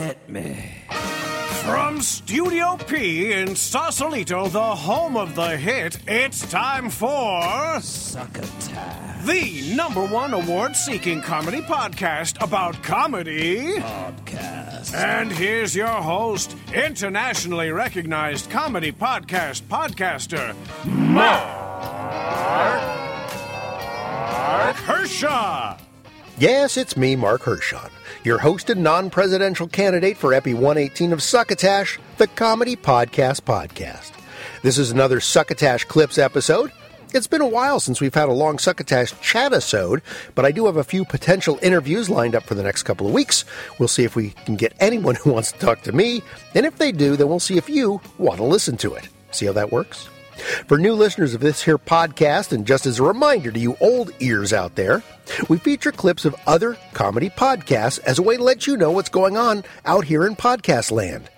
Hit me. From Studio P in Sausalito, the home of the hit, it's time for Succotash the number one award seeking comedy podcast about comedy. Podcast. And here's your host, internationally recognized comedy podcast podcaster, Mark Mark Hershon. Yes, it's me, Mark Hershon, your host and non presidential candidate for Epi 118 of Succotash, the comedy podcast podcast. This is another Succotash Clips episode. It's been a while since we've had a long Succotash chat episode, but I do have a few potential interviews lined up for the next couple of weeks. We'll see if we can get anyone who wants to talk to me, and if they do, then we'll see if you want to listen to it. See how that works? For new listeners of this here podcast, and just as a reminder to you old ears out there, we feature clips of other comedy podcasts as a way to let you know what's going on out here in podcast land.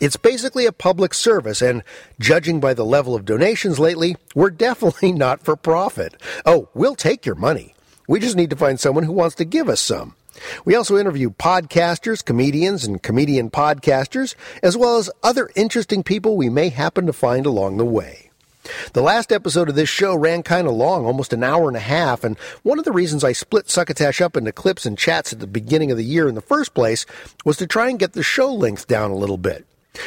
It's basically a public service, and judging by the level of donations lately, we're definitely not for profit. Oh, we'll take your money. We just need to find someone who wants to give us some. We also interview podcasters, comedians, and comedian podcasters, as well as other interesting people we may happen to find along the way. The last episode of this show ran kind of long, almost an hour and a half, and one of the reasons I split Succotash up into clips and chats at the beginning of the year in the first place was to try and get the show length down a little bit.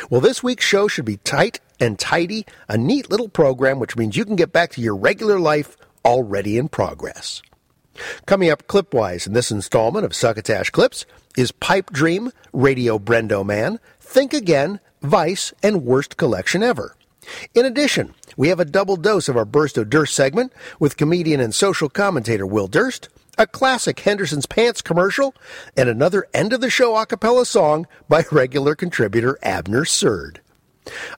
Well, this week's show should be tight and tidy, a neat little program, which means you can get back to your regular life already in progress. Coming up clipwise in this installment of Succotash Clips is Pipe Dream, Radio Brendo Man, Think Again, Vice, and Worst Collection Ever. In addition, we have a double dose of our Burst of Durst segment with comedian and social commentator Will Durst, a classic Henderson's Pants commercial, and another end of the show a cappella song by regular contributor Abner Surd.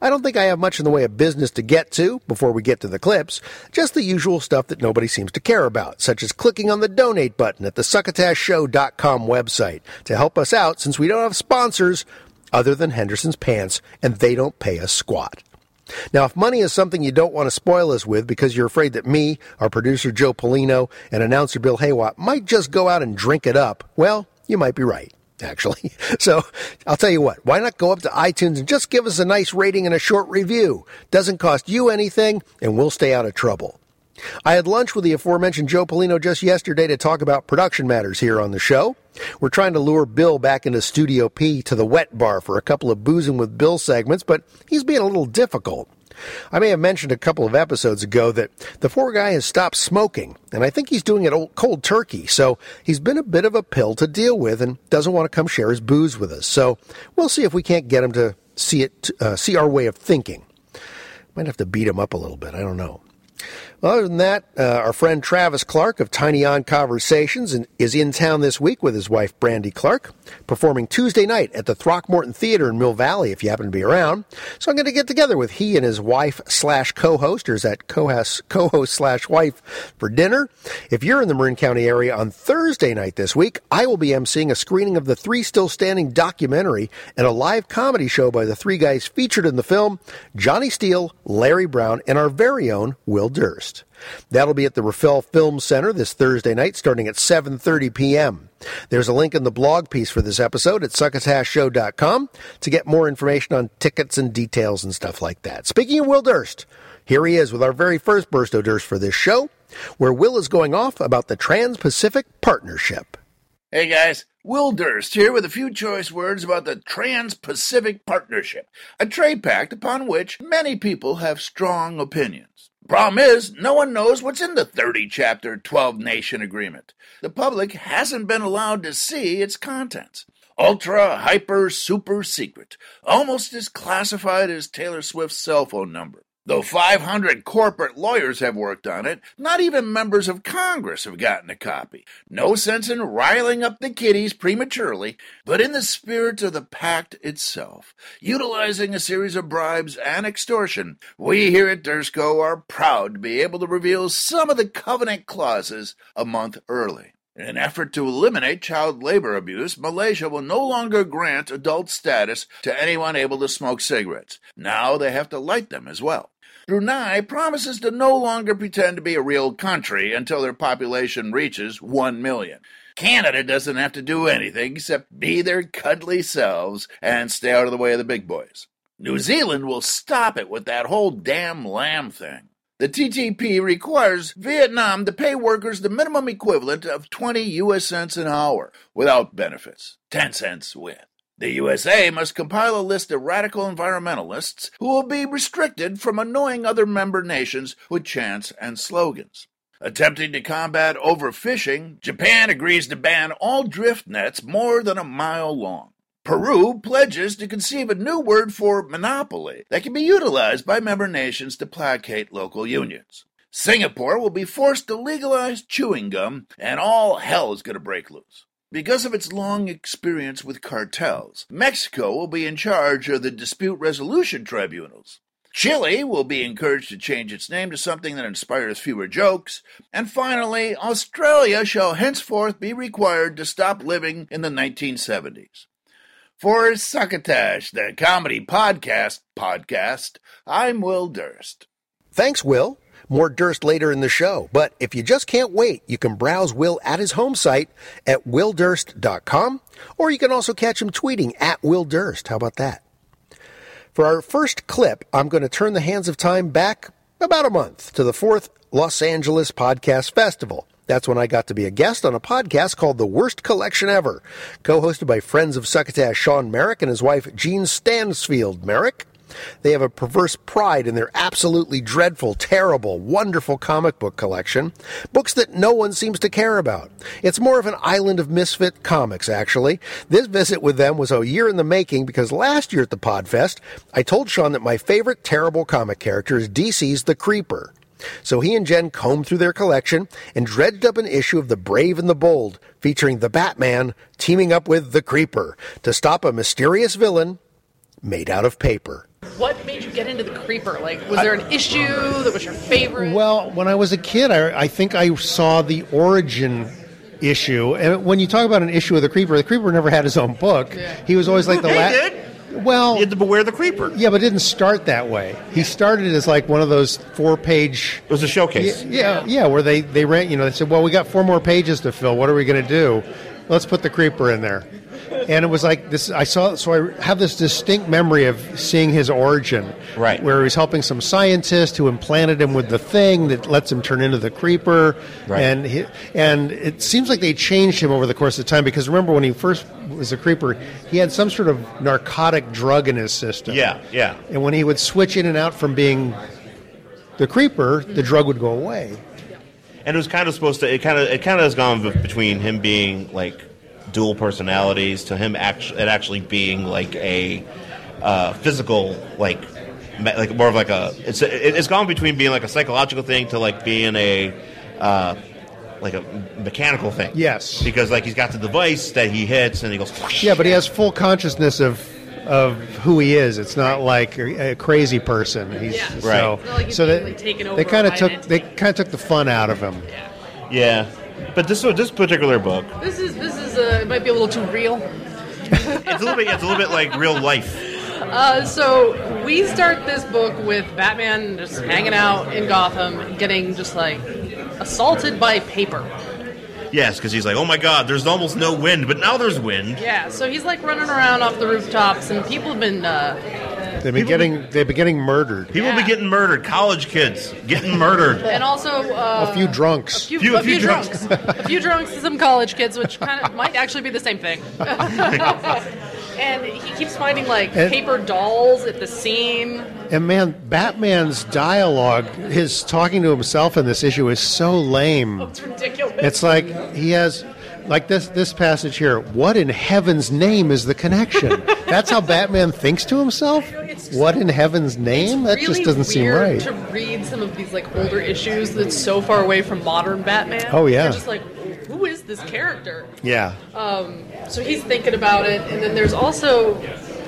I don't think I have much in the way of business to get to before we get to the clips, just the usual stuff that nobody seems to care about, such as clicking on the donate button at the succotashshow.com website to help us out since we don't have sponsors other than Henderson's Pants and they don't pay us squat. Now, if money is something you don't want to spoil us with because you're afraid that me, our producer Joe Polino, and announcer Bill Haywatt might just go out and drink it up, well, you might be right, actually. So I'll tell you what, why not go up to iTunes and just give us a nice rating and a short review? Doesn't cost you anything, and we'll stay out of trouble. I had lunch with the aforementioned Joe Polino just yesterday to talk about production matters here on the show. We're trying to lure Bill back into Studio P to the wet bar for a couple of boozing with Bill segments, but he's being a little difficult. I may have mentioned a couple of episodes ago that the poor guy has stopped smoking, and I think he's doing it cold turkey, so he's been a bit of a pill to deal with and doesn't want to come share his booze with us. So we'll see if we can't get him to see it, uh, see our way of thinking. Might have to beat him up a little bit. I don't know. Other than that, uh, our friend Travis Clark of Tiny On Conversations is in town this week with his wife Brandy Clark, performing Tuesday night at the Throckmorton Theater in Mill Valley. If you happen to be around, so I'm going to get together with he and his wife slash co-host, or is that co-host slash wife for dinner? If you're in the Marin County area on Thursday night this week, I will be emceeing a screening of the Three Still Standing documentary and a live comedy show by the three guys featured in the film: Johnny Steele, Larry Brown, and our very own Will Durst. That'll be at the Rafael Film Center this Thursday night starting at 7:30 p.m. There's a link in the blog piece for this episode at succotashshow.com to get more information on tickets and details and stuff like that. Speaking of Will Durst, here he is with our very first burst of Durst for this show, where Will is going off about the Trans-Pacific Partnership. Hey guys, Will Durst here with a few choice words about the Trans Pacific Partnership, a trade pact upon which many people have strong opinions. Problem is, no one knows what's in the 30 chapter 12 nation agreement. The public hasn't been allowed to see its contents. Ultra, hyper, super secret, almost as classified as Taylor Swift's cell phone number. Though 500 corporate lawyers have worked on it, not even members of Congress have gotten a copy. No sense in riling up the kiddies prematurely, but in the spirit of the pact itself, utilizing a series of bribes and extortion, we here at Dursco are proud to be able to reveal some of the covenant clauses a month early. In an effort to eliminate child labor abuse, Malaysia will no longer grant adult status to anyone able to smoke cigarettes. Now they have to light them as well. Brunei promises to no longer pretend to be a real country until their population reaches 1 million. Canada doesn't have to do anything except be their cuddly selves and stay out of the way of the big boys. New Zealand will stop it with that whole damn lamb thing. The TTP requires Vietnam to pay workers the minimum equivalent of 20 US cents an hour without benefits, 10 cents with. The USA must compile a list of radical environmentalists who will be restricted from annoying other member nations with chants and slogans. Attempting to combat overfishing, Japan agrees to ban all drift nets more than a mile long. Peru pledges to conceive a new word for monopoly that can be utilized by member nations to placate local unions. Singapore will be forced to legalize chewing gum, and all hell is going to break loose. Because of its long experience with cartels, Mexico will be in charge of the dispute resolution tribunals. Chile will be encouraged to change its name to something that inspires fewer jokes. And finally, Australia shall henceforth be required to stop living in the 1970s. For Succotash, the comedy podcast podcast, I'm Will Durst. Thanks, Will. More Durst later in the show, but if you just can't wait, you can browse Will at his home site at willdurst.com, or you can also catch him tweeting at Will Durst. How about that? For our first clip, I'm going to turn the hands of time back about a month to the fourth Los Angeles Podcast Festival. That's when I got to be a guest on a podcast called The Worst Collection Ever, co-hosted by friends of Succotash Sean Merrick and his wife Jean Stansfield Merrick. They have a perverse pride in their absolutely dreadful, terrible, wonderful comic book collection. Books that no one seems to care about. It's more of an island of misfit comics, actually. This visit with them was a year in the making because last year at the Podfest, I told Sean that my favorite terrible comic character is DC's The Creeper. So he and Jen combed through their collection and dredged up an issue of The Brave and the Bold, featuring the Batman teaming up with the Creeper to stop a mysterious villain made out of paper. What made you get into the creeper? Like, was there an issue that was your favorite? Well, when I was a kid, I, I think I saw the origin issue. And when you talk about an issue of the creeper, the creeper never had his own book. He was always like the last. Well, You had to beware the creeper. yeah, but it didn't start that way. He started as like one of those four-page. It was a showcase. Yeah, yeah, where they they ran. You know, they said, "Well, we got four more pages to fill. What are we going to do? Let's put the creeper in there." And it was like this. I saw, so I have this distinct memory of seeing his origin, Right. Where he was helping some scientist who implanted him with the thing that lets him turn into the creeper, Right. and he, and it seems like they changed him over the course of time because remember when he first was a creeper, he had some sort of narcotic drug in his system. Yeah, yeah. And when he would switch in and out from being the creeper, the drug would go away. and it was kind of supposed to. It kind of it kind of has gone between him being like dual personalities to him actually it actually being like a uh, physical like me- like more of like a it's it, it's gone between being like a psychological thing to like being a uh, like a mechanical thing. Yes. because like he's got the device that he hits and he goes. Yeah, but he has full consciousness of of who he is. It's not like a, a crazy person. He's Yeah. so Right. It's not like so being, that like, they kind of took an they kind of took the fun out of him. Yeah. yeah, but this this particular book, This is this is uh, it might be a little too real. it's a little bit it's a little bit like real life. Uh, so we start this book with Batman just hanging out in Gotham, getting just like assaulted by paper. Yes, because he's like, oh my god, there's almost no wind, but now there's wind. Yeah, so he's like running around off the rooftops, and people have been uh, They've been getting they've been getting murdered. People Yeah. be getting murdered. College kids getting murdered. and also uh, A few drunks. a few, Few- a a few few drunks, a few drunks, and some college kids, which kind of might actually be the same thing. and he keeps finding like And- paper dolls at the scene. And man, Batman's dialogue, his talking to himself in this issue is so lame. It's ridiculous. It's like he has like this this passage here. What in heaven's name is the connection? That's how Batman thinks to himself. It's What in heaven's name? that really just doesn't seem right. To read some of these like older issues that's so far away from modern Batman. Oh, yeah. You're just like, who is this character? Yeah. Um, so he's thinking about it, and then there's also,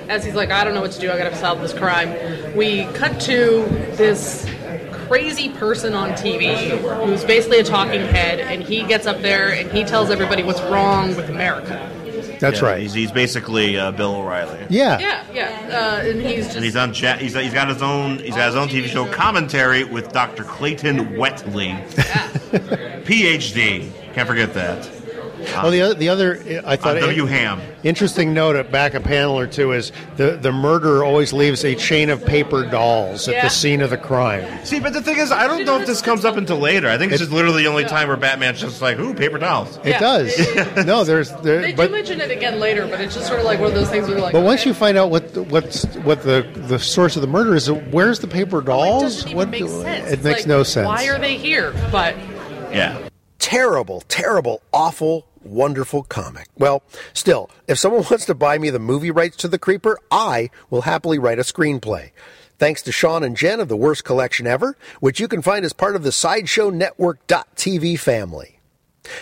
as he's like, I don't know what to do. I gotta solve this crime. We cut to this crazy person on TV who's basically a talking head, and he gets up there and he tells everybody what's wrong with America. That's Yeah, right. He's, he's basically uh, Bill O'Reilly. yeah. Yeah, yeah, uh, and he's just And he's on chat. He's, he's got his own. He's got his own TV show commentary with Dr. Clayton Wetley, PhD. Can't forget that. Oh, the other, the other, I thought on W Ham. interesting note at back a panel or two is the the murderer always leaves a chain of paper dolls at Yeah. the scene of the crime. See, but the thing is, I don't know if this comes up until later. I think it's just literally the only time where Batman's just like, "Ooh, paper dolls." It Yeah. does. no, there's there, They do mention it again later, but it's just sort of like one of those things where you're like. but once you find out what the, what's what the the source of the murder is, where's the paper It dolls? doesn't even what make sense. it It's makes like, no sense. Why are they here? But Yeah. terrible, terrible, awful, wonderful comic. Well, still, if someone wants to buy me the movie rights to The Creeper, I will happily write a screenplay. Thanks to Sean and Jen of the Worst Collection Ever, which you can find as part of the Sideshow Network.tv family.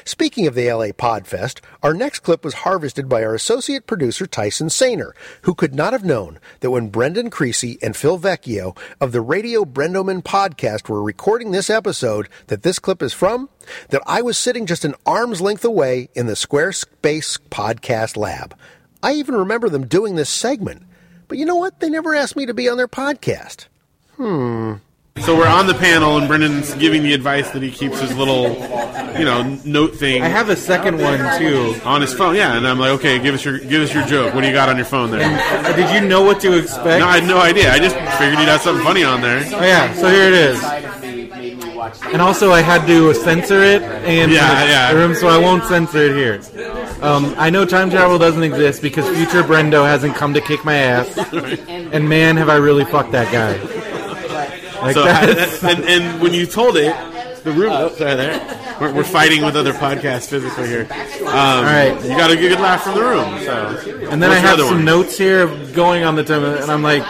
Speaking of the LA Podfest, our next clip was harvested by our associate producer Tyson Sainer, who could not have known that when Brendan Creasy and Phil Vecchio of the Radio Brendoman podcast were recording this episode that this clip is from, that I was sitting just an arm's length away in the Squarespace podcast lab. I even remember them doing this segment. But you know what? They never asked me to be on their podcast. Hmm. So we're on the panel, and Brendan's giving the advice that he keeps his little, you know, note thing I have a second one too. on his phone. Yeah, and I'm like, okay, give us your give us your joke. What do you got on your phone there? Uh, Did you know what to expect? No, I had no idea. I just figured you'd have something funny on there. Oh yeah, so here it is. And also, I had to censor it and Yeah, yeah. room, so I won't censor it here. Um, I know time travel doesn't exist because future Brendo hasn't come to kick my ass, and man, have I really fucked that guy. Like So, and, and when you told it, the room. Oh, sorry, there. We're, we're fighting with other podcasts physically here. Um, All right. you got a good laugh from the room. So, and then What's I have some one? notes here going on the time, and I'm like,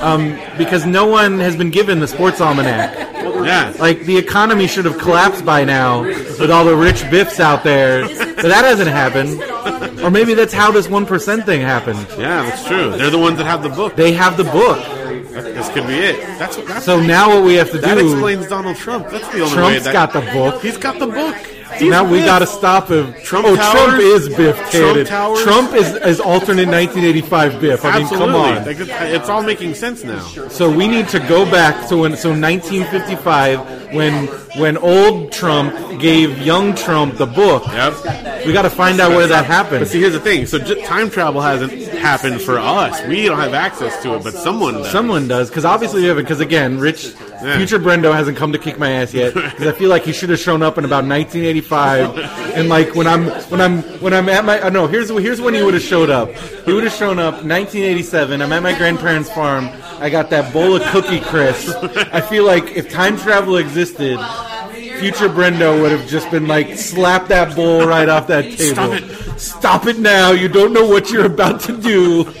um, because no one has been given the sports almanac. Yeah, Like the economy should have collapsed by now with all the rich biffs out there, but that hasn't happened. Or maybe that's how this one percent thing happened. yeah, that's true. They're the ones that have the book. They have the book, That- This could be it. That's what. That's so now what we have to do? that explains Donald Trump. That's the only way. Trump's That, got the book. He's got the book. So now we got to stop him. Trump oh, Towers? Trump is Biff Trump Tated. Trump is, is alternate 1985 Biff. I mean, Absolutely. come on. Like, it's- it's all making sense now. So we need to go back to when so 1955 when when old Trump gave young Trump the book. Yep. We got to find out where that happened. But see, here's the thing. So j- time travel hasn't happened for us. We don't have access to it, but someone does. Someone does, because obviously we haven't. Because again, Rich, Yeah. future Brendo hasn't come to kick my ass yet. Because I feel like he should have shown up in about 1985, and like when I'm when I'm when I'm at my uh, no, here's here's when he would have showed up. He would have shown up 1987. I'm at my grandparents' farm. I got that bowl of Cookie Crisp. I feel like if time travel existed. Future Brendo would have just been like, slap that bowl right off that table. Stop it. Stop it now. You don't know what you're about to do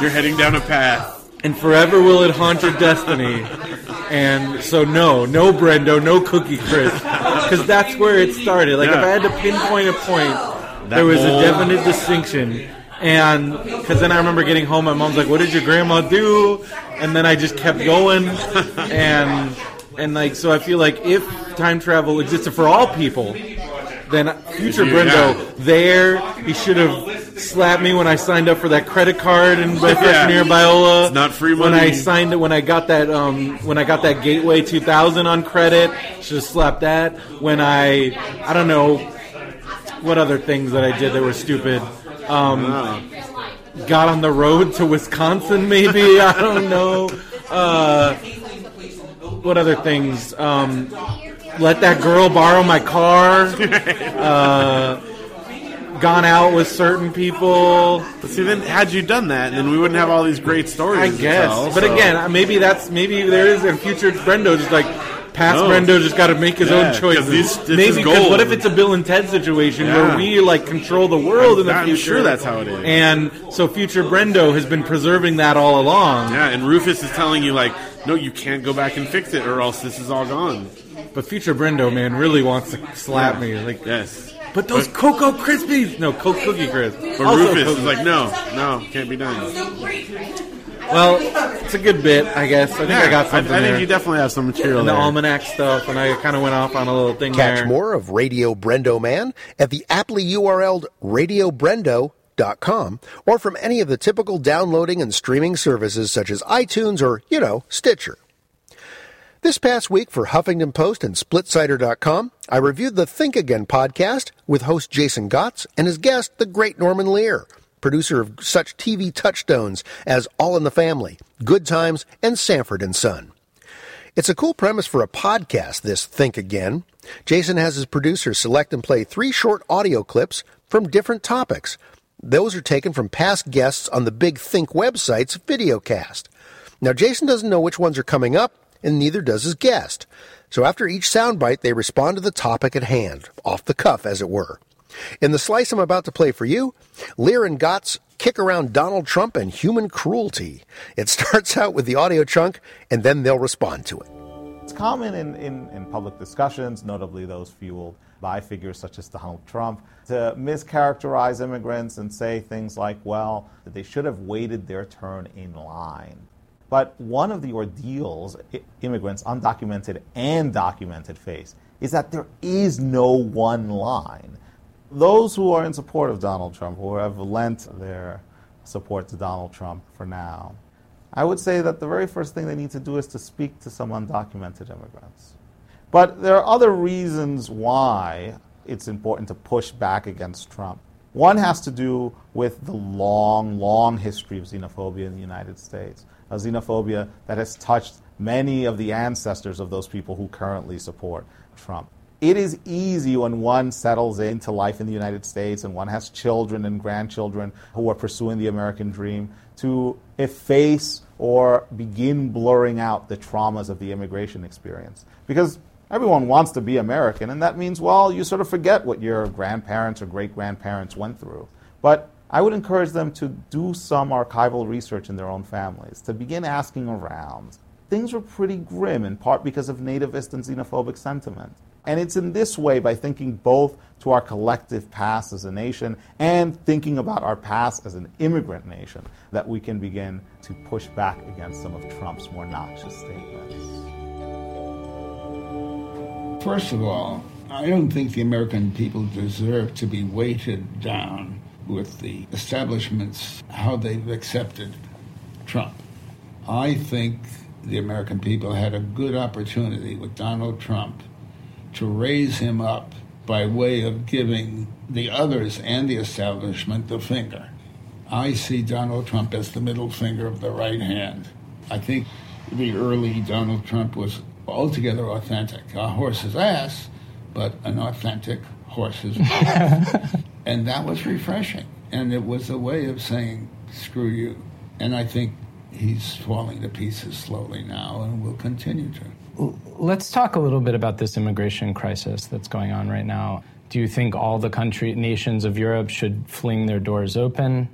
You're heading down a path. And forever will it haunt your destiny. And so, no, no Brendo, no Cookie Crisp, because that's where it started. Like, if I had to pinpoint a point, there was a definite distinction. And because then I remember getting home, my mom's like, "What did your grandma do?" And then I just kept going, and and like so, I feel like if time travel existed for all people, then future. Brendo there, he should have slapped me when I signed up for that credit card in my freshman year Biola. It's not free money. When. I signed it, when I got that, um, when I got that Gateway 2000 on credit, should have slapped that. When I, I don't know, what other things that I did that were stupid. Um, got on the road to Wisconsin, maybe I don't know. Uh, what other things? Um, let that girl borrow my car. Uh, gone out with certain people. But see, then had you done that, then we wouldn't have all these great stories. I guess, tell, but so- again, maybe that's maybe there is a future Brendo just like. Past No. Brendo just got to make his Yeah, own choices. these- this maybe because what if it's a Bill and Ted situation Yeah. where we like control the world in the I'm future? sure that's how it is. And so future Brendo has been preserving that all along. yeah, and Rufus is telling you like, no, you can't go back and fix it, or else this is all gone. But future Brendo man really wants to slap me. Like, Yes. But those Cocoa Krispies, no, Coke Cookie Crisp. But Also Rufus Coke- is like, no, no, can't be done. well, it's a good bit, I guess. I think I got something I, think there. you definitely have some material and the there. almanac stuff, and I kind of went off on a little thing Catch there. more of Radio Brendo Man at the aptly URL'd radiobrendo.com or from any of the typical downloading and streaming services such as iTunes or, you know, Stitcher. This past week for Huffington Post and SplitSider.com, I reviewed the Think Again podcast with host Jason Gots and his guest, the great Norman Lear, producer of such TV touchstones as All in the Family, Good Times, and Sanford and Son. It's a cool premise for a podcast, this Think Again. Jason has his producers select and play three short audio clips from different topics. Those are taken from past guests on the Big Think website's videocast. Now, Jason doesn't know which ones are coming up, and neither does his guest. So after each soundbite, they respond to the topic at hand, off the cuff, as it were. In the slice I'm about to play for you, Lear and Gots kick around Donald Trump and human cruelty. It starts out with the audio chunk, and then they'll respond to it. It's common in, in, in public discussions, notably those fueled by figures such as Donald Trump, to mischaracterize immigrants and say things like, well, they should have waited their turn in line. But one of the ordeals immigrants, undocumented and documented, face is that there is no one line. Those who are in support of Donald Trump, who have lent their support to Donald Trump for now, I would say that the very first thing they need to do is to speak to some undocumented immigrants. But there are other reasons why it's important to push back against Trump. One has to do with the long, long history of xenophobia in the United States a xenophobia that has touched many of the ancestors of those people who currently support Trump. It is easy when one settles into life in the United States and one has children and grandchildren who are pursuing the American dream to efface or begin blurring out the traumas of the immigration experience. Because everyone wants to be American, and that means, well, you sort of forget what your grandparents or great grandparents went through. But I would encourage them to do some archival research in their own families, to begin asking around. Things were pretty grim, in part because of nativist and xenophobic sentiment. And it's in this way, by thinking both to our collective past as a nation and thinking about our past as an immigrant nation, that we can begin to push back against some of Trump's more noxious statements. First of all, I don't think the American people deserve to be weighted down with the establishments, how they've accepted Trump. I think the American people had a good opportunity with Donald Trump to raise him up by way of giving the others and the establishment the finger. I see Donald Trump as the middle finger of the right hand. I think the early Donald Trump was altogether authentic. A horse's ass, but an authentic horse's and that was refreshing. And it was a way of saying, screw you. And I think he's falling to pieces slowly now and will continue to. Let's talk a little bit about this immigration crisis that's going on right now. Do you think all the country nations of Europe should fling their doors open?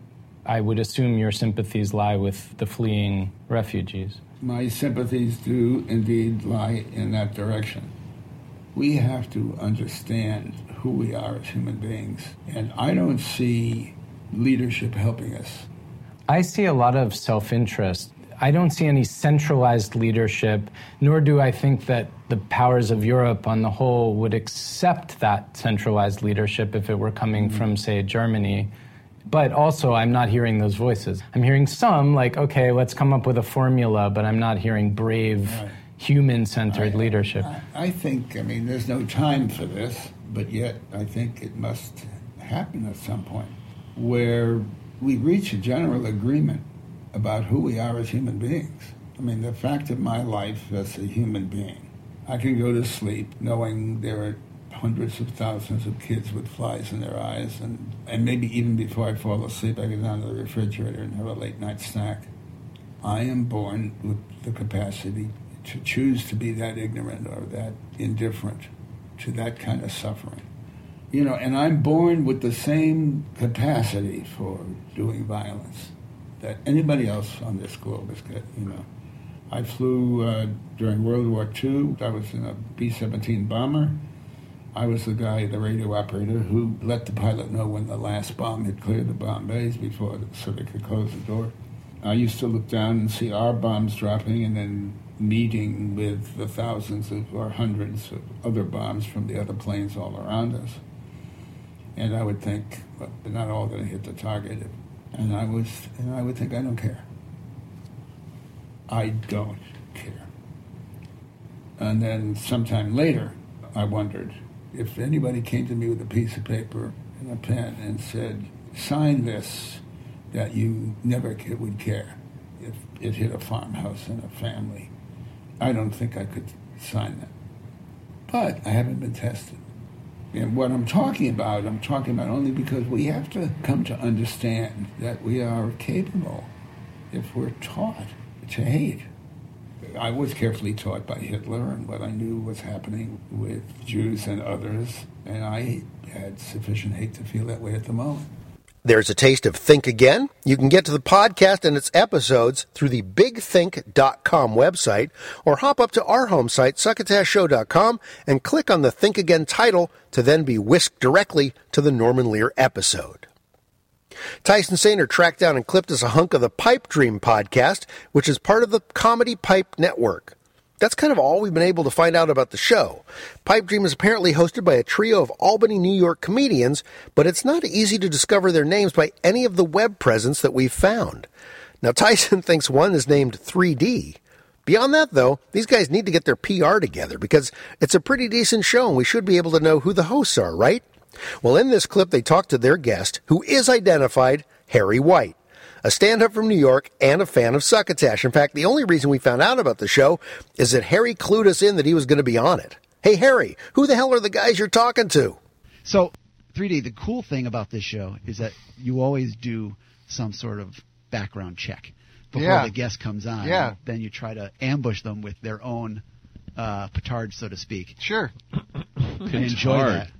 I would assume your sympathies lie with the fleeing refugees. My sympathies do indeed lie in that direction. We have to understand who we are as human beings. And I don't see leadership helping us. I see a lot of self interest. I don't see any centralized leadership, nor do I think that the powers of Europe on the whole would accept that centralized leadership if it were coming mm-hmm. from, say, Germany. But also, I'm not hearing those voices. I'm hearing some, like, okay, let's come up with a formula, but I'm not hearing brave, right. human centered leadership. I, I think, I mean, there's no time for this but yet I think it must happen at some point where we reach a general agreement about who we are as human beings. I mean, the fact of my life as a human being, I can go to sleep knowing there are hundreds of thousands of kids with flies in their eyes, and, and maybe even before I fall asleep, I go down to the refrigerator and have a late night snack. I am born with the capacity to choose to be that ignorant or that indifferent to that kind of suffering. You know, and I'm born with the same capacity for doing violence that anybody else on this globe has got, you know. I flew uh, during World War II. I was in a B 17 bomber. I was the guy, the radio operator, who let the pilot know when the last bomb had cleared the bomb bays before, so they could close the door. I used to look down and see our bombs dropping and then meeting with the thousands of or hundreds of other bombs from the other planes all around us. And I would think, well, they're not all going to hit the target. And I was, and I would think, I don't care. I don't care. And then sometime later, I wondered if anybody came to me with a piece of paper and a pen and said, sign this, that you never would care if it hit a farmhouse and a family. I don't think I could sign that. But I haven't been tested. And what I'm talking about, I'm talking about only because we have to come to understand that we are capable, if we're taught, to hate. I was carefully taught by Hitler and what I knew was happening with Jews and others, and I had sufficient hate to feel that way at the moment. There's a taste of Think Again. You can get to the podcast and its episodes through the bigthink.com website or hop up to our home site, succotashshow.com, and click on the Think Again title to then be whisked directly to the Norman Lear episode. Tyson Sainer tracked down and clipped us a hunk of the Pipe Dream podcast, which is part of the Comedy Pipe Network. That's kind of all we've been able to find out about the show. Pipe Dream is apparently hosted by a trio of Albany, New York comedians, but it's not easy to discover their names by any of the web presence that we've found. Now, Tyson thinks one is named 3D. Beyond that, though, these guys need to get their PR together because it's a pretty decent show and we should be able to know who the hosts are, right? Well, in this clip, they talk to their guest, who is identified Harry White, a stand up from New York and a fan of Succotash. In fact, the only reason we found out about the show is that Harry clued us in that he was going to be on it. Hey, Harry, who the hell are the guys you're talking to? So, 3D, the cool thing about this show is that you always do some sort of background check before Yeah. the guest comes on. Yeah. Then you try to ambush them with their own uh, petard, so to speak. Sure. I enjoy that.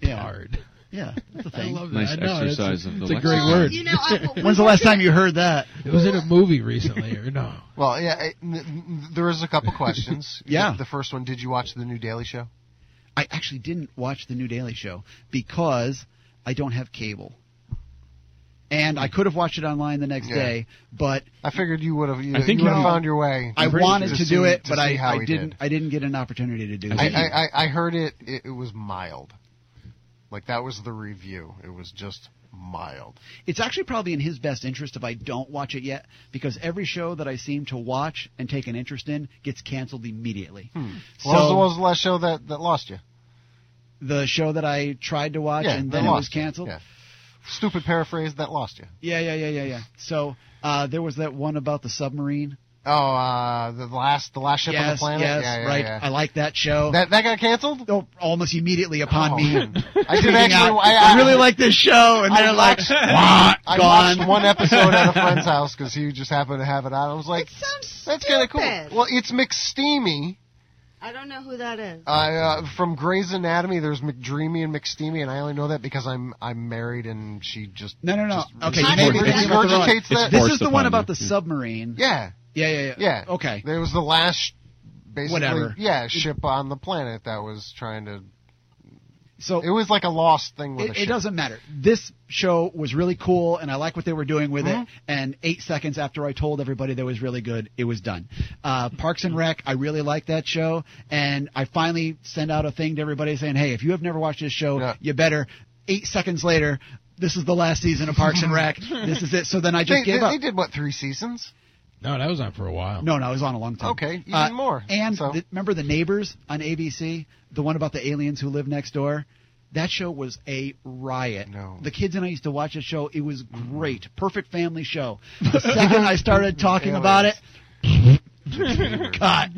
Yeah. Petard. Yeah, that's the thing. I love that. Nice I know, it's- exercise of the It's a great word. You know, I- When's the last time you heard that? It was in a movie recently, or no? Well, yeah, I- n- n- there was a couple questions. Yeah. The first one, did you watch the new Daily Show? I actually didn't watch the new Daily Show because I don't have cable. And I could have watched it online the next Yeah. day, but I figured you would have. You, I think you would have found your way. I wanted to, see- do it, to but see I, I didn't. did. I didn't get an opportunity to do I, it. I, I, I heard it, it. It was mild. Like that was the review. It was just mild. It's actually probably in his best interest if I don't watch it yet, because every show that I seem to watch and take an interest in gets canceled immediately. Hmm. So what, was the, what was the last show that, that lost you? the show that I tried to watch Yeah, and then it was canceled. Yeah. Stupid paraphrase that lost you. Yeah, yeah, yeah, yeah, yeah. So uh, there was that one about the submarine. Oh, uh, the last the last ship on the planet. yes, yeah, yeah, right. yeah. I like that show. That that got canceled? Oh, almost immediately upon Oh, me. I did actually. out, I, I really like this show, and I they're like, watched- "What? I Gone." watched one episode at a friend's house because he just happened to have it on. I was like, "That's kind of cool." Well, it's McSteamy. I don't know who that is. Uh, uh, from Grey's Anatomy, there's McDreamy and McSteamy, and I only know that because I'm I'm married and she just No, no, no. just Okay, maybe regurgitates thinking about the wrong- that. This is the one about the submarine. Yeah, Yeah, yeah, yeah. yeah. Okay. There was the last, basically, Whatever. yeah, ship on the planet that was trying to. So it was like a lost thing with a It, ship. it doesn't matter. This show was really cool, and I like what they were doing with Mhm. it. And eight seconds after I told everybody that was really good, it was done. Uh, Parks and Rec, I really like that show, and I finally sent out a thing to everybody saying, "Hey, if you have never watched this show, you better." Eight seconds later, this is the last season of Parks and Rec. this is it. So then I just they, gave they, up. They did what three seasons? No, that was on for a while. No, no, it was on a long time. Okay, even Uh, more. And So- the- remember the Neighbors on ABC, the one about the aliens who live next door. That show was a riot. No. The kids and I used to watch that show. It was great, perfect family show. The second I started talking about it, cut.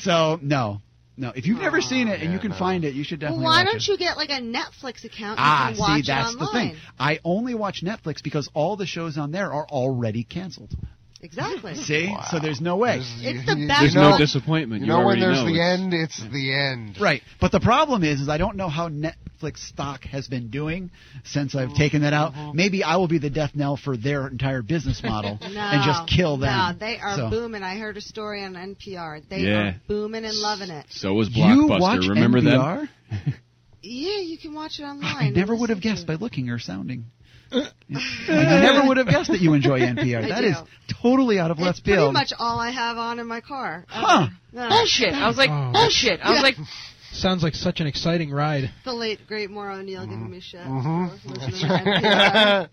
So no, no. If you've never seen it and you can find it, you should Well, why watch don't it. you get like a Netflix account? and Ah, you can watch see, that's it the thing. I only watch Netflix because all the shows on there are already canceled. Exactly. See, so there's no way. It's the best. There's no disappointment. You You, know when there's know the it's- end, it's the end. Right. But the problem is, is I don't know how Netflix stock has been doing since I've taken that Mm-hmm. out. Maybe I will be the death knell for their entire business model No, and just kill them. No, they are So- booming. I heard a story on NPR. They Yeah. are booming and loving it. So was You Blockbuster. watch Remember NPR? them? Yeah, you can watch it online. I never would have guessed by looking or sounding. I never would have guessed that you enjoy NPR. I That do. is totally out of left It's left pretty much all I have on in my car. Huh. No. Bullshit. I was like, Oh. bullshit. I was Yeah. like, Sounds like such an exciting ride. The late great Maura O'Neill giving me shit. Mhm. That's right.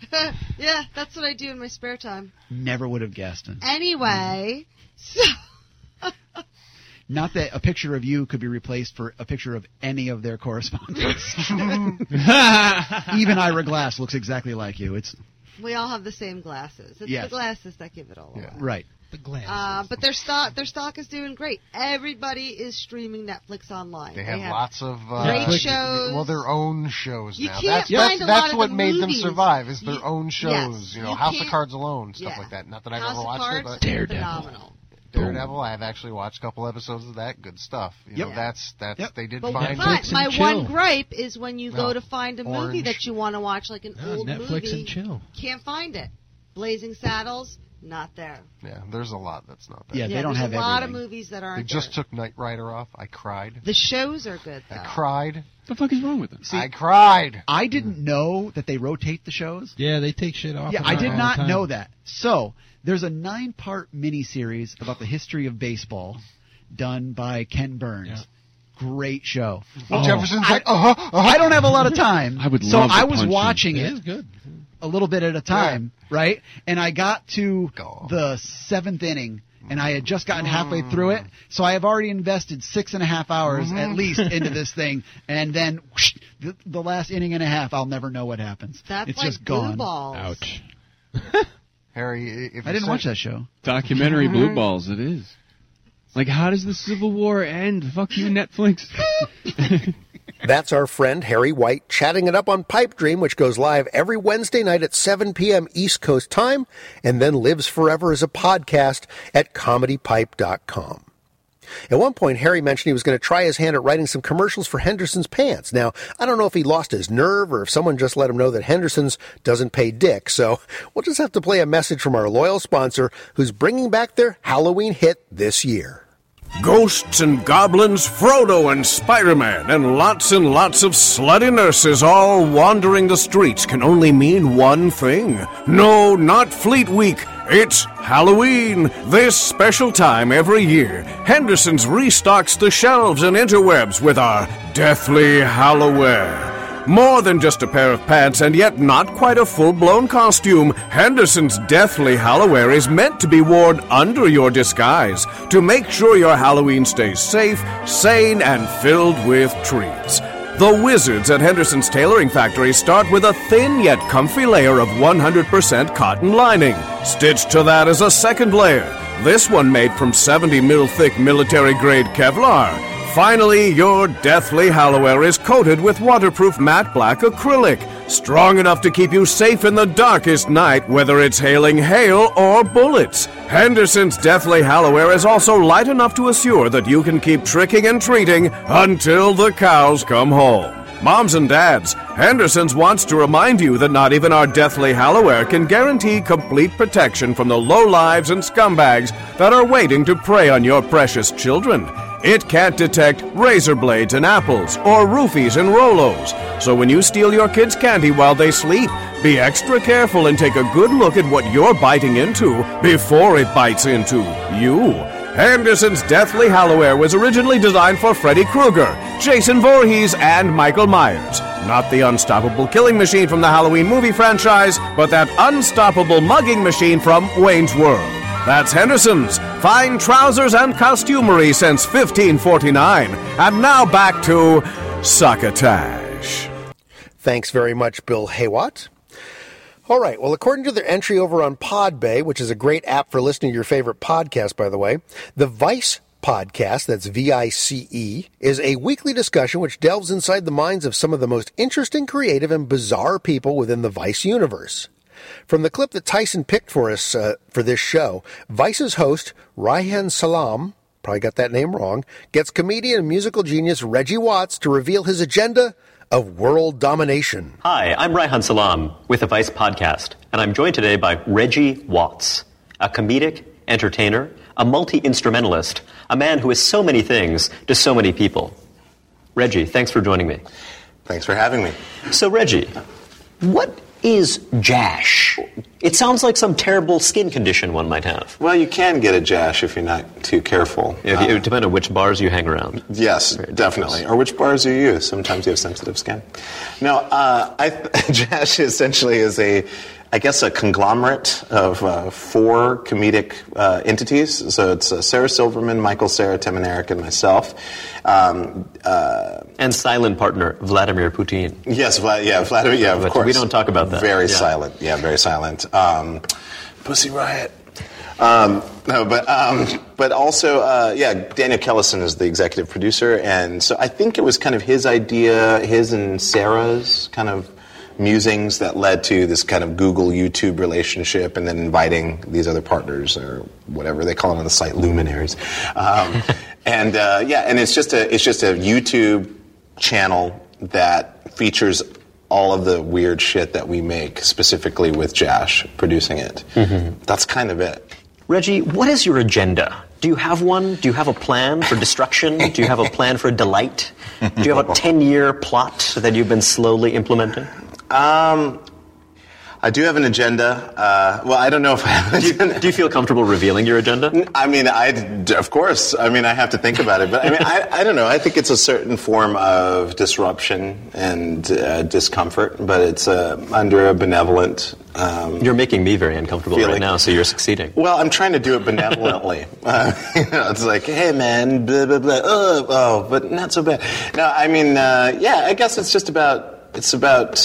Yeah, that's what I do in my spare time. Never would have guessed it. Anyway, so Not that a picture of you could be replaced for a picture of any of their correspondents. Even Ira Glass looks exactly like you. It's We all have the same glasses. It's Yes. the glasses that give it all away. right. The glass. Uh, but their stock, their stock is doing great. Everybody is streaming Netflix online. They have lots of uh, great shows. Well, their own shows You now. can't that's that's, find a that's lot of what the made them survive. Is their You- own shows. yes, you know, you House of Cards alone, stuff yeah. like that. Not that I've House ever watched it, but Daredevil. phenomenal. Daredevil. I've actually watched a couple episodes of that. Good stuff. You know, Yep. that's that's they did But, find. but my one gripe is when you go to find a movie that you want to watch, like an old Netflix movie, and chill. can't find it. Blazing Saddles, not there. Yeah, there's a lot that's not there. Yeah, Yeah, they don't have a lot everything. of movies that aren't They just there. took Knight Rider off. I cried. The shows are good though. I cried. The fuck is wrong with them? See, I cried. I didn't know that they rotate the shows. Yeah, they take shit off. Yeah, I did all not know that. So there's a nine-part miniseries about the history of baseball, done by Ken Burns. Great show. Well, Jefferson's like, uh-huh, uh-huh. I don't have a lot of time. I would so to I was punch him. watching It it is good. A little bit at a time, right? And I got to the seventh inning, and I had just gotten halfway through it. So I have already invested six and a half hours at Mm-hmm. least into this thing, and then whoosh, the, the last inning and a half, I'll never know what happens. That's it's like just gone. blue balls. Ouch. Harry, if I didn't watch that show. Documentary Blue Balls, it is. Like, how does the Civil War end? Fuck you, Netflix. That's our friend Harry White chatting it up on Pipe Dream, which goes live every Wednesday night at 7 p.m. East Coast time and then lives forever as a podcast at comedypipe.com. At one point, Harry mentioned he was going to try his hand at writing some commercials for Henderson's Pants. Now, I don't know if he lost his nerve or if someone just let him know that Henderson's doesn't pay dick, so we'll just have to play a message from our loyal sponsor who's bringing back their Halloween hit this year. Ghosts and goblins, Frodo and Spider-Man, and lots and lots of slutty nurses all wandering the streets can only mean one thing. No, not Fleet Week. It's Halloween. This special time every year, Henderson's restocks the shelves and interwebs with our Deathly Halloween. More than just a pair of pants, and yet not quite a full blown costume, Henderson's Deathly Halloween is meant to be worn under your disguise to make sure your Halloween stays safe, sane, and filled with treats. The wizards at Henderson's Tailoring Factory start with a thin yet comfy layer of 100% cotton lining. Stitched to that is a second layer, this one made from 70 mil thick military grade Kevlar. Finally, your Deathly Halloween is coated with waterproof matte black acrylic, strong enough to keep you safe in the darkest night, whether it's hailing hail or bullets. Henderson's Deathly Halloween is also light enough to assure that you can keep tricking and treating until the cows come home. Moms and dads, Henderson's wants to remind you that not even our Deathly Halloween can guarantee complete protection from the low lives and scumbags that are waiting to prey on your precious children. It can't detect razor blades and apples or roofies and Rolos. So when you steal your kids' candy while they sleep, be extra careful and take a good look at what you're biting into before it bites into you. Henderson's Deathly Halloween was originally designed for Freddy Krueger, Jason Voorhees, and Michael Myers. Not the unstoppable killing machine from the Halloween movie franchise, but that unstoppable mugging machine from Wayne's World. That's Henderson's fine trousers and costumery since 1549. And now back to Succotash. Thanks very much, Bill Haywatt. All right. Well, according to their entry over on Podbay, which is a great app for listening to your favorite podcast, by the way, the Vice podcast, that's V I C E, is a weekly discussion which delves inside the minds of some of the most interesting, creative, and bizarre people within the Vice universe. From the clip that Tyson picked for us uh, for this show, Vice's host, Ryan Salam, probably got that name wrong, gets comedian and musical genius Reggie Watts to reveal his agenda of world domination. Hi, I'm Reihan Salam with the Vice Podcast, and I'm joined today by Reggie Watts, a comedic, entertainer, a multi instrumentalist, a man who is so many things to so many people. Reggie, thanks for joining me. Thanks for having me. So, Reggie, what is Jash? It sounds like some terrible skin condition one might have. Well, you can get a jash if you're not too careful. If you, it depends on which bars you hang around. Yes, definitely. Or which bars you use. Sometimes you have sensitive skin. No, uh, I, jash essentially is a I guess, a conglomerate of uh, four comedic uh, entities. So it's uh, Sarah Silverman, Michael Cera, Tim and Eric, and myself. Um, uh, and silent partner Vladimir Putin. Yes, Vla- yeah, Vladimir. Yeah, of But course. we don't talk about that. Very Yeah. silent. Yeah, very silent. Um, Pussy Riot. Um, no, but um, but also, uh, yeah, Daniel Kellison is the executive producer, and so I think it was kind of his idea, his and Sarah's kind of musings that led to this kind of Google YouTube relationship, and then inviting these other partners or whatever they call them on the site, luminaries, um, and uh, yeah, and it's just a it's just a YouTube channel that features all of the weird shit that we make, specifically with Jash producing it. That's kind of it. Reggie, what is your agenda? Do you have one? Do you have a plan for destruction? Do you have a plan for delight? Do you have a 10 year plot that you've been slowly implementing? Um, I do have an agenda. Uh, well, I don't know if I have an agenda. Do you feel comfortable revealing your agenda? I mean, I of course. I mean, I have to think about it, but I mean, I, I don't know. I think it's a certain form of disruption and uh, discomfort, but it's uh, under a benevolent. Um, You're making me very uncomfortable right now, so you're succeeding. Well, I'm trying to do it benevolently. uh, you know, it's like, hey, man, blah blah blah. Oh, oh but not so bad. No, I mean, uh, yeah. I guess it's just about it's about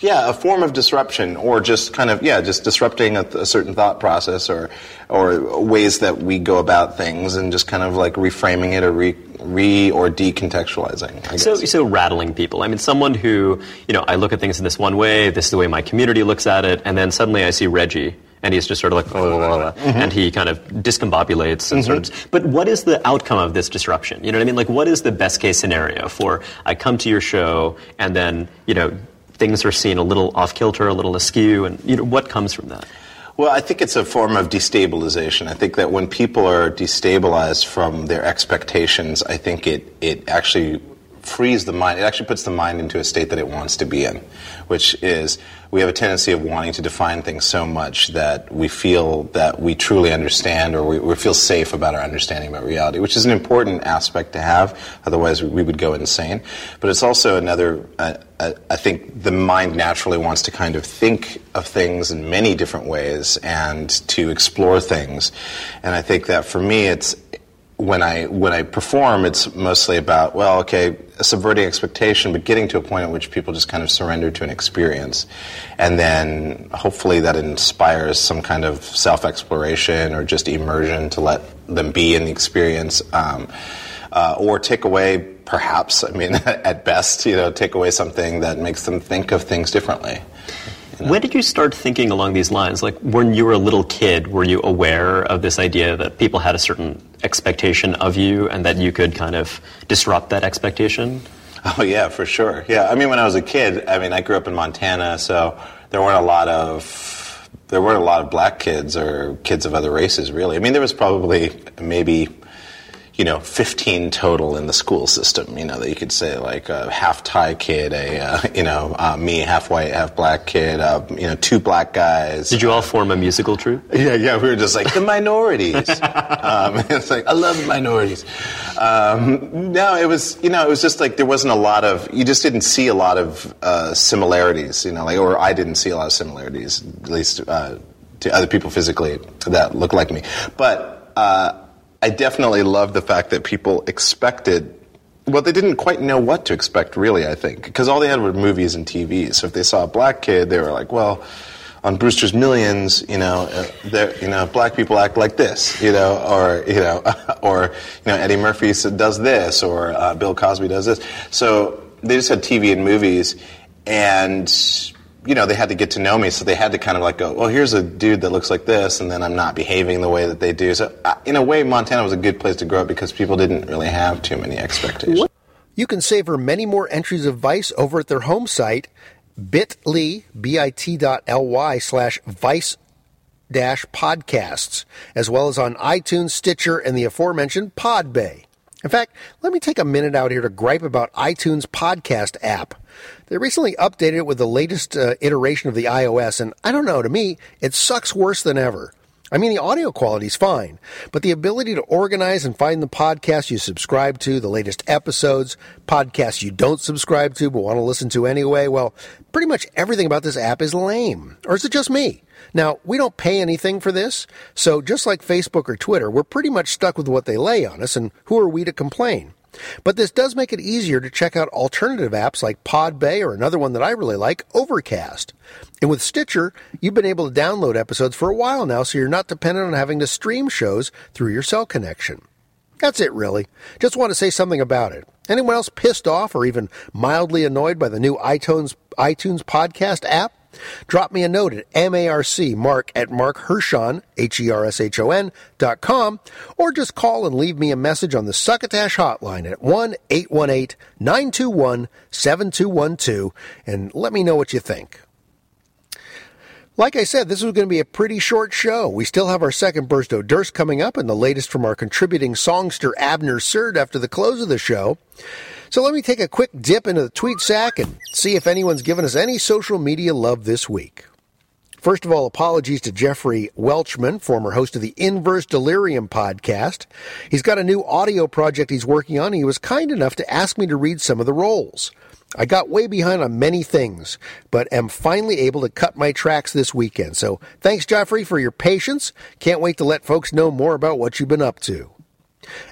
yeah, a form of disruption, or just kind of yeah, just disrupting a, a certain thought process, or or ways that we go about things, and just kind of like reframing it, or re, re or decontextualizing. I guess. So, so rattling people. I mean, someone who, you know, I look at things in this one way, this is the way my community looks at it, and then suddenly I see Reggie, and he's just sort of like, oh, blah, blah, blah, mm-hmm. and he kind of discombobulates and sort of. Mm-hmm. But what is the outcome of this disruption? You know what I mean? Like, what is the best case scenario for I come to your show, and then, you know, things are seen a little off kilter, a little askew, and, you know, what comes from that? Well, I think it's a form of destabilization. I think that when people are destabilized from their expectations, I think it, it actually frees the mind. It actually puts the mind into a state that it wants to be in, which is we have a tendency of wanting to define things so much that we feel that we truly understand or we, we feel safe about our understanding about reality, which is an important aspect to have. Otherwise, we would go insane. But it's also another, uh, uh, I think the mind naturally wants to kind of think of things in many different ways and to explore things. And I think that for me, it's when I when I perform, it's mostly about well, okay, subverting expectation, but getting to a point at which people just kind of surrender to an experience, and then hopefully that inspires some kind of self exploration or just immersion to let them be in the experience, um, uh, or take away perhaps, I mean, at best, you know, take away something that makes them think of things differently. When did you start thinking along these lines? Like when you were a little kid, were you aware of this idea that people had a certain expectation of you and that you could kind of disrupt that expectation? Oh yeah, for sure. Yeah, I mean, when I was a kid, I mean, I grew up in Montana, so there weren't a lot of there weren't a lot of black kids or kids of other races, really. I mean, there was probably maybe you know 15 total in the school system. You know that you could say like a half Thai kid, a uh, you know uh, me, half white, half black kid, uh, you know two black guys. Did you all form a musical troupe? Yeah, yeah, we were just like the minorities. um, it's like I love minorities. Um, no, it was you know it was just like there wasn't a lot of you just didn't see a lot of uh, similarities. You know, like or I didn't see a lot of similarities at least uh, to other people physically that looked like me. But uh, I definitely love the fact that people expected. Well, they didn't quite know what to expect, really. I think because all they had were movies and TV. So if they saw a black kid, they were like, "Well, on Brewster's Millions, you know, uh, you know, black people act like this, you know, or you know, or you know, Eddie Murphy does this, or uh, Bill Cosby does this. So they just had TV and movies, and you know, they had to get to know me, so they had to kind of like go, well, here's a dude that looks like this, and then I'm not behaving the way that they do. So uh, in a way, Montana was a good place to grow up because people didn't really have too many expectations. You can savor many more entries of Vice over at their home site, bit.ly, bit.ly slash Vice dash podcasts, as well as on iTunes, Stitcher, and the aforementioned Podbay. In fact, let me take a minute out here to gripe about iTunes podcast app. They recently updated it with the latest uh, iteration of the iOS, and I don't know, to me, it sucks worse than ever. I mean, the audio quality's fine, but the ability to organize and find the podcasts you subscribe to, the latest episodes, podcasts you don't subscribe to but want to listen to anyway, well, pretty much everything about this app is lame. Or is it just me? Now, we don't pay anything for this, so just like Facebook or Twitter, we're pretty much stuck with what they lay on us, and who are we to complain? But this does make it easier to check out alternative apps like Podbay or another one that I really like, Overcast. And with Stitcher, you've been able to download episodes for a while now, so you're not dependent on having to stream shows through your cell connection. That's it, really. Just want to say something about it. Anyone else pissed off or even mildly annoyed by the new iTunes, iTunes podcast app? Drop me a note at marc mark at markhershon, H-E-R-S-H-O-N dot com, or just call and leave me a message on the Succotash hotline at 1-818-921-7212 and let me know what you think. Like I said, this was going to be a pretty short show. We still have our second burst of Durst coming up and the latest from our contributing songster Abner Surd after the close of the show. So let me take a quick dip into the tweet sack and see if anyone's given us any social media love this week. First of all, apologies to Jeffrey Welchman, former host of the Inverse Delirium podcast. He's got a new audio project he's working on. And he was kind enough to ask me to read some of the roles. I got way behind on many things, but am finally able to cut my tracks this weekend. So thanks, Jeffrey, for your patience. Can't wait to let folks know more about what you've been up to.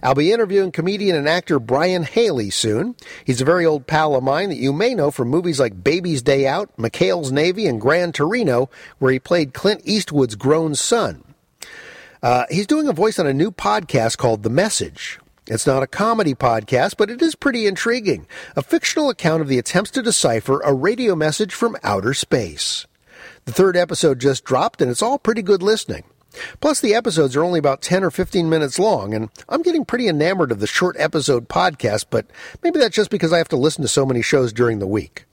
I'll be interviewing comedian and actor Brian Haley soon. He's a very old pal of mine that you may know from movies like Baby's Day Out, McHale's Navy, and Gran Torino, where he played Clint Eastwood's grown son. Uh, he's doing a voice on a new podcast called The Message. It's not a comedy podcast, but it is pretty intriguing. A fictional account of the attempts to decipher a radio message from outer space. The third episode just dropped, and it's all pretty good listening. Plus, the episodes are only about 10 or 15 minutes long, and I'm getting pretty enamored of the short episode podcast, but maybe that's just because I have to listen to so many shows during the week.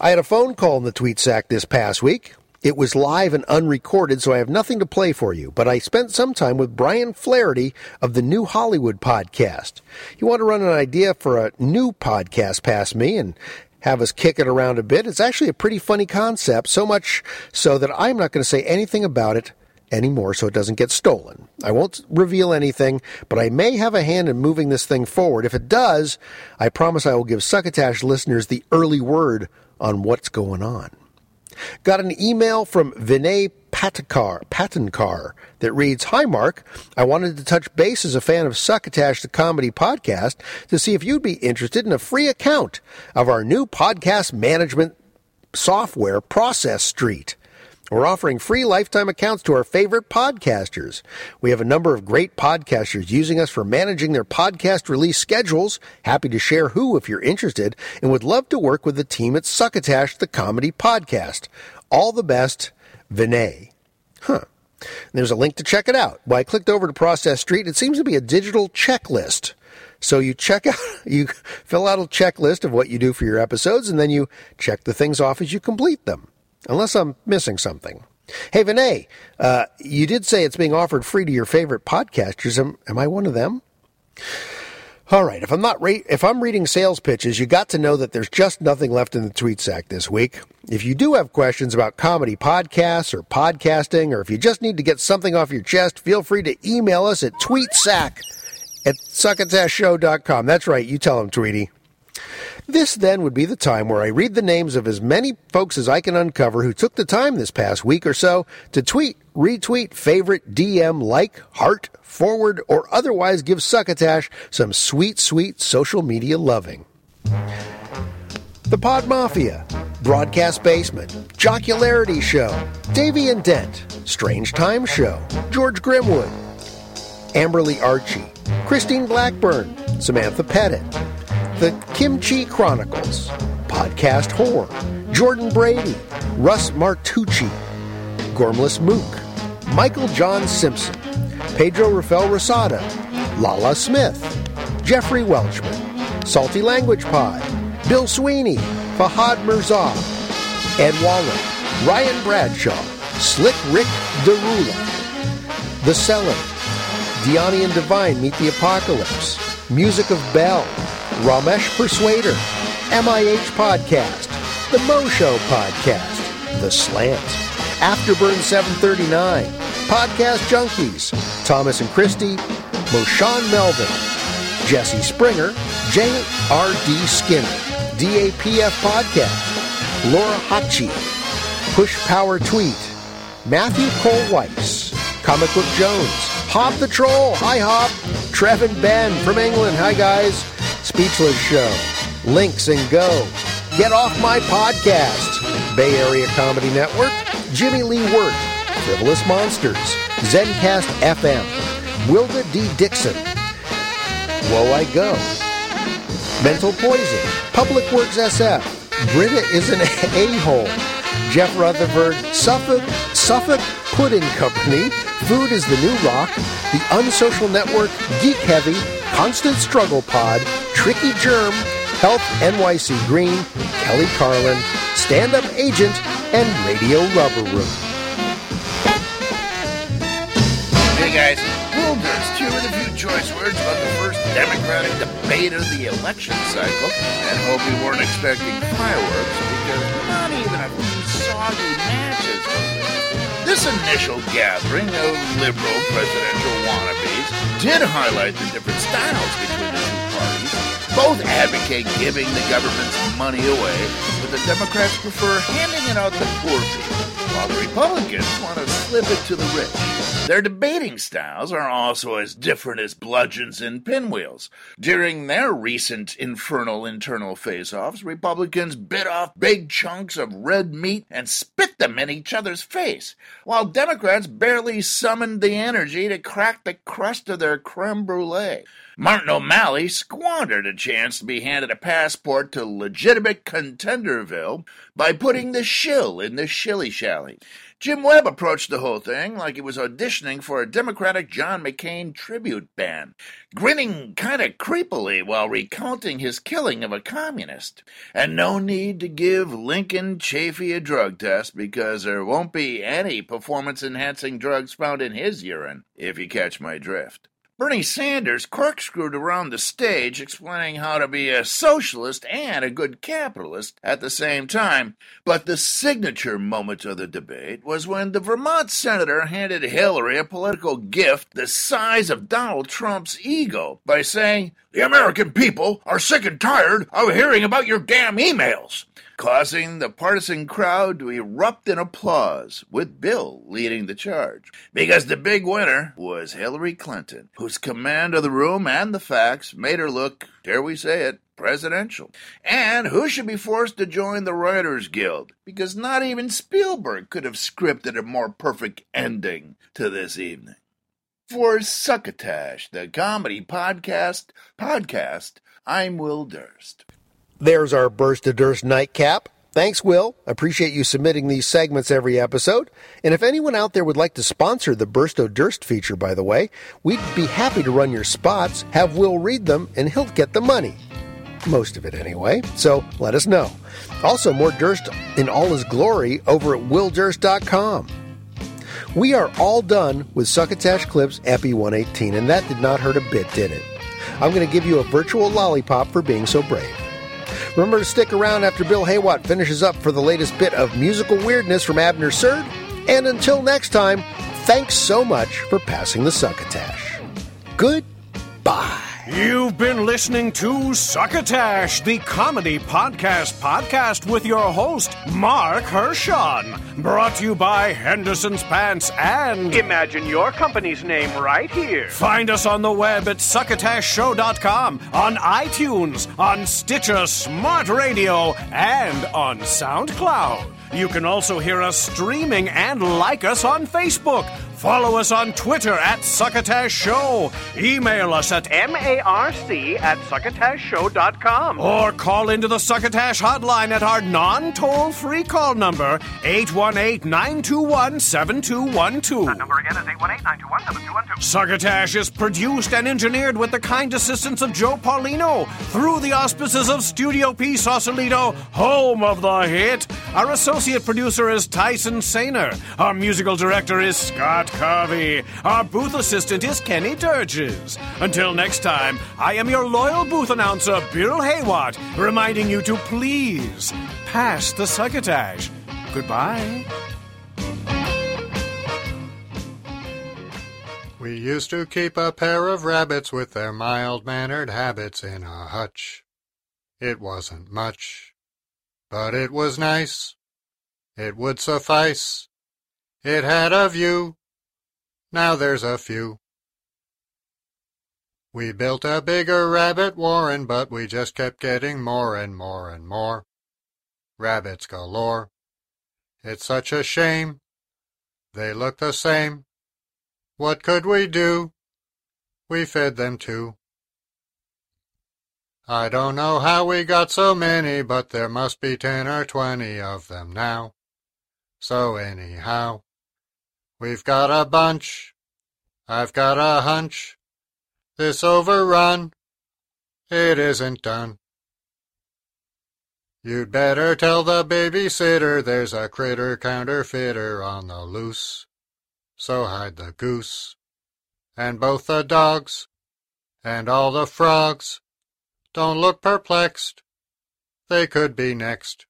I had a phone call in the tweet sack this past week. It was live and unrecorded, so I have nothing to play for you, but I spent some time with Brian Flaherty of the New Hollywood podcast. You want to run an idea for a new podcast past me and have us kick it around a bit? It's actually a pretty funny concept, so much so that I'm not going to say anything about it anymore so it doesn't get stolen. I won't reveal anything, but I may have a hand in moving this thing forward. If it does, I promise I will give Succotash listeners the early word on what's going on. Got an email from Vinay Patankar that reads, Hi Mark, I wanted to touch base as a fan of Succotash the Comedy Podcast to see if you'd be interested in a free account of our new podcast management software, Process Street. We're offering free lifetime accounts to our favorite podcasters. We have a number of great podcasters using us for managing their podcast release schedules. Happy to share who if you're interested and would love to work with the team at Succotash, the comedy podcast. All the best, Vinay. Huh. There's a link to check it out. Well, I clicked over to Process Street. It seems to be a digital checklist. So you check out, you fill out a checklist of what you do for your episodes, and then you check the things off as you complete them unless I'm missing something. Hey, Vinay, uh, you did say it's being offered free to your favorite podcasters. Am, am I one of them? All right. If I'm not re- if I'm reading sales pitches, you got to know that there's just nothing left in the tweet sack this week. If you do have questions about comedy podcasts or podcasting, or if you just need to get something off your chest, feel free to email us at tweetsack at succotashshow.com. That's right. You tell them, Tweety. This then would be the time where I read the names of as many folks as I can uncover who took the time this past week or so to tweet, retweet, favorite, DM, like, heart, forward, or otherwise give Succotash some sweet, sweet social media loving. The Pod Mafia, Broadcast Basement, Jocularity Show, Davy and Dent, Strange Time Show, George Grimwood, Amberly Archie, Christine Blackburn, Samantha Pettit, The Kimchi Chronicles, Podcast Whore, Jordan Brady, Russ Martucci, Gormless Mook, Michael John Simpson, Pedro Rafael Rosada, Lala Smith, Jeffrey Welchman, Salty Language Pod, Bill Sweeney, Fahad Mirza, Ed Waller, Ryan Bradshaw, Slick Rick Derula, The Cellar, Diani and Divine Meet the Apocalypse, Music of Bell, Ramesh Persuader, MIH Podcast, The Mo Show Podcast, The Slant, Afterburn 739, Podcast Junkies, Thomas and Christie, Moshawn Melvin, Jesse Springer, J.R.D. Skinner, DAPF Podcast, Laura Hachi, Push Power Tweet, Matthew Cole Weiss, Comic Book Jones, Hop the Troll, hi Hop, Trevin Ben from England, hi guys, Speechless Show, Links and Go, Get Off My Podcast, Bay Area Comedy Network, Jimmy Lee Wirt, Frivolous Monsters, Zencast FM, Wilda D. Dixon, Whoa I Go, Mental Poison, Public Works SF, Britta is an a-hole, Jeff Rutherford, Suffolk, Suffolk Pudding Company, Food is the New Rock, The Unsocial Network, Geek Heavy, Constant Struggle Pod, Tricky Germ, Health NYC Green, Kelly Carlin, Stand Up Agent, and Radio Rubber Room. Hey guys, Will Durst here with a few choice words about the first Democratic debate of the election cycle, and hope you weren't expecting fireworks because not even a few soggy matches. This initial gathering of liberal presidential wannabes did highlight the different styles between the two. Both advocate giving the government's money away, but the Democrats prefer handing it out to poor people, while the Republicans want to slip it to the rich. Their debating styles are also as different as bludgeons and pinwheels. During their recent infernal internal face-offs, Republicans bit off big chunks of red meat and spit them in each other's face, while Democrats barely summoned the energy to crack the crust of their creme brulee. Martin O'Malley squandered a chance to be handed a passport to legitimate Contenderville by putting the shill in the shilly shally. Jim Webb approached the whole thing like he was auditioning for a Democratic John McCain tribute band, grinning kind of creepily while recounting his killing of a communist. And no need to give Lincoln Chafee a drug test because there won't be any performance enhancing drugs found in his urine, if you catch my drift. Bernie Sanders corkscrewed around the stage explaining how to be a socialist and a good capitalist at the same time. But the signature moment of the debate was when the Vermont senator handed Hillary a political gift the size of Donald Trump's ego by saying, The American people are sick and tired of hearing about your damn emails causing the partisan crowd to erupt in applause, with Bill leading the charge. Because the big winner was Hillary Clinton, whose command of the room and the facts made her look, dare we say it, presidential. And who should be forced to join the Writers Guild? Because not even Spielberg could have scripted a more perfect ending to this evening. For Succotash, the comedy podcast, podcast, I'm Will Durst. There's our Burst of Durst nightcap. Thanks, Will. Appreciate you submitting these segments every episode. And if anyone out there would like to sponsor the Burst of Durst feature, by the way, we'd be happy to run your spots, have Will read them, and he'll get the money. Most of it, anyway. So let us know. Also, more Durst in all his glory over at willdurst.com. We are all done with Succotash Clips Epi 118, and that did not hurt a bit, did it? I'm going to give you a virtual lollipop for being so brave. Remember to stick around after Bill Haywatt finishes up for the latest bit of musical weirdness from Abner Surd. And until next time, thanks so much for passing the succotash. Goodbye. You've been listening to Succotash, the comedy podcast podcast with your host, Mark Hershon. Brought to you by Henderson's Pants and Imagine your company's name right here. Find us on the web at succotashshow.com, on iTunes, on Stitcher Smart Radio, and on SoundCloud. You can also hear us streaming and like us on Facebook. Follow us on Twitter at Succotash Show. Email us at M-A-R-C at succotashshow.com. or call into the Succotash hotline at our non-toll free call number 818-921-7212. Number again is 818-921-7212. Succotash is produced and engineered with the kind assistance of Joe Paulino through the auspices of Studio P Sausalito, home of the hit. Our associate producer is Tyson Sainer. Our musical director is Scott Carvey. Our booth assistant is Kenny Durges. Until next time, I am your loyal booth announcer, Bill Haywatt, reminding you to please pass the succotash. Goodbye. We used to keep a pair of rabbits with their mild mannered habits in a hutch. It wasn't much, but it was nice. It would suffice. It had a view. Now there's a few. We built a bigger rabbit warren, but we just kept getting more and more and more. Rabbits galore. It's such a shame. They look the same. What could we do? We fed them too. I don't know how we got so many, but there must be ten or twenty of them now. So anyhow, we've got a bunch. I've got a hunch. This overrun, it isn't done. You'd better tell the babysitter there's a critter counterfeiter on the loose. So hide the goose, and both the dogs, and all the frogs. Don't look perplexed, they could be next.